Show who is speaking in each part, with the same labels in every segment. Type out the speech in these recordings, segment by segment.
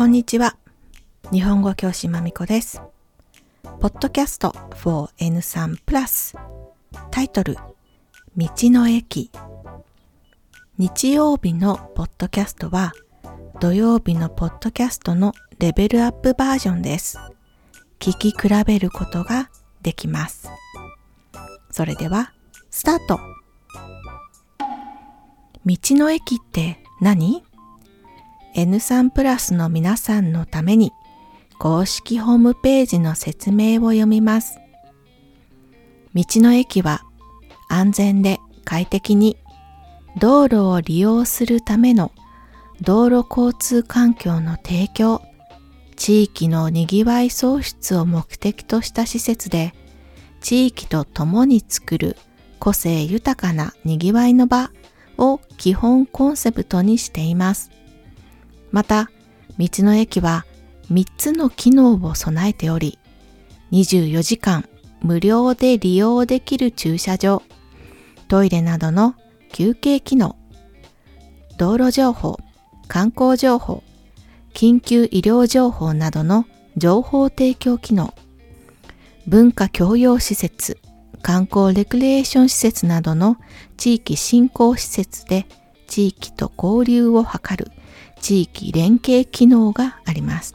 Speaker 1: こんにちは。日本語教師まみこです。ポッドキャスト for N3 プラスタイトル道の駅日曜日のポッドキャストは土曜日のポッドキャストのレベルアップバージョンです。聞き比べることができます。それではスタート道の駅って何？N3 プラスの皆さんのために公式ホームページの説明を読みます。道の駅は安全で快適に道路を利用するための道路交通環境の提供、地域のにぎわい創出を目的とした施設で地域と共に作る個性豊かなにぎわいの場を基本コンセプトにしています。また、道の駅は3つの機能を備えており、24時間無料で利用できる駐車場、トイレなどの休憩機能、道路情報、観光情報、緊急医療情報などの情報提供機能、文化教養施設、観光レクリエーション施設などの地域振興施設で地域と交流を図る。地域連携機能があります。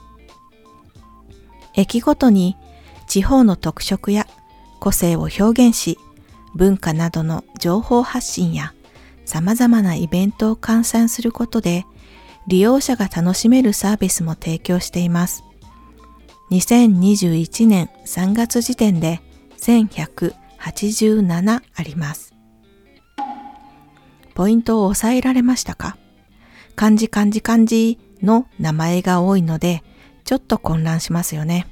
Speaker 1: 駅ごとに地方の特色や個性を表現し、文化などの情報発信や様々なイベントを換算することで利用者が楽しめるサービスも提供しています。2021年3月時点で1187あります。ポイントを押さえられましたか？漢字漢字漢字の名前が多いのでちょっと混乱しますよね。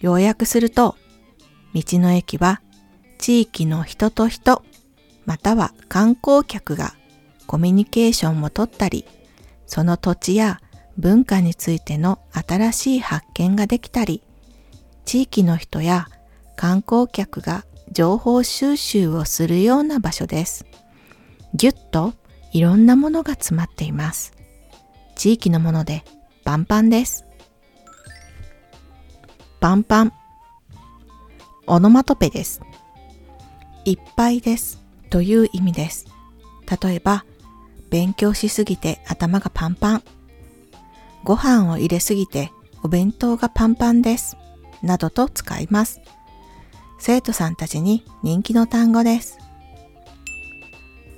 Speaker 1: 要約すると、道の駅は地域の人と人、または観光客がコミュニケーションをとったり、その土地や文化についての新しい発見ができたり、地域の人や観光客が情報収集をするような場所です。ぎゅっといろんなものが詰まっています。地域のものでパンパンです。パンパン。オノマトペです。いっぱいですという意味です。例えば、勉強しすぎて頭がパンパン。ご飯を入れすぎてお弁当がパンパンです。などと使います。生徒さんたちに人気の単語です。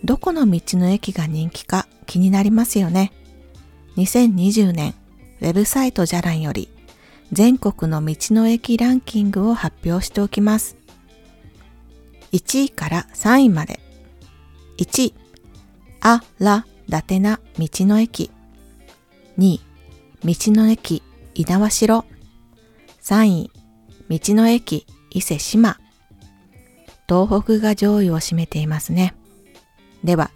Speaker 1: どこの道の駅が人気か気になりますよね。2020年、ウェブサイトじゃらんより全国の道の駅ランキングを発表しておきます。1位から3位まで。1位、あ、ら、だてな、道の駅。2位、道の駅、稲葉城。3位、道の駅、伊勢志摩。東北が上位を占めていますね。では、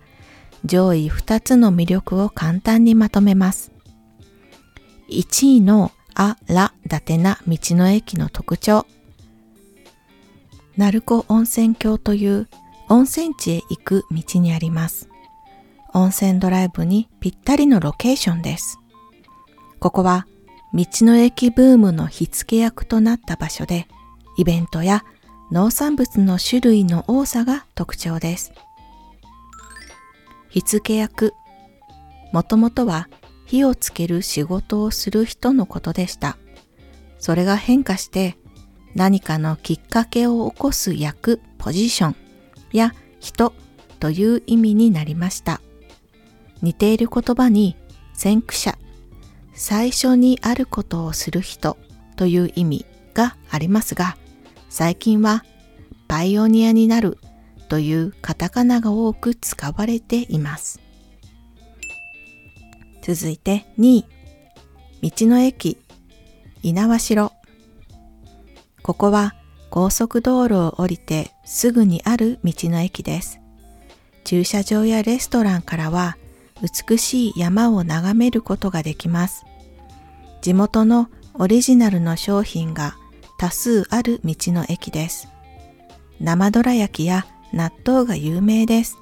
Speaker 1: 上位2つの魅力を簡単にまとめます。1位のあ、ら、だてな道の駅の特徴。鳴子温泉郷という温泉地へ行く道にあります。温泉ドライブにぴったりのロケーションです。ここは道の駅ブームの火付け役となった場所で、イベントや農産物の種類の多さが特徴です。火付け役。もともとは火をつける仕事をする人のことでした。それが変化して何かのきっかけを起こす役、ポジションや人という意味になりました。似ている言葉に先駆者、最初にあることをする人という意味がありますが、最近はパイオニアになるというカタカナが多く使われています。続いて2位、道の駅、稲葉城。ここは高速道路を降りてすぐにある道の駅です。駐車場やレストランからは美しい山を眺めることができます。地元のオリジナルの商品が多数ある道の駅です。生どら焼きや納豆が有名です。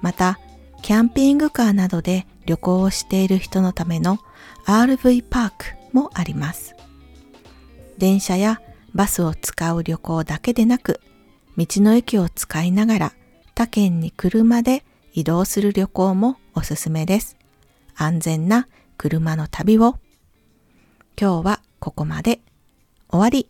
Speaker 1: また、キャンピングカーなどで旅行をしている人のための RV パークもあります。電車やバスを使う旅行だけでなく、道の駅を使いながら他県に車で移動する旅行もおすすめです。安全な車の旅を。今日はここまで。終わり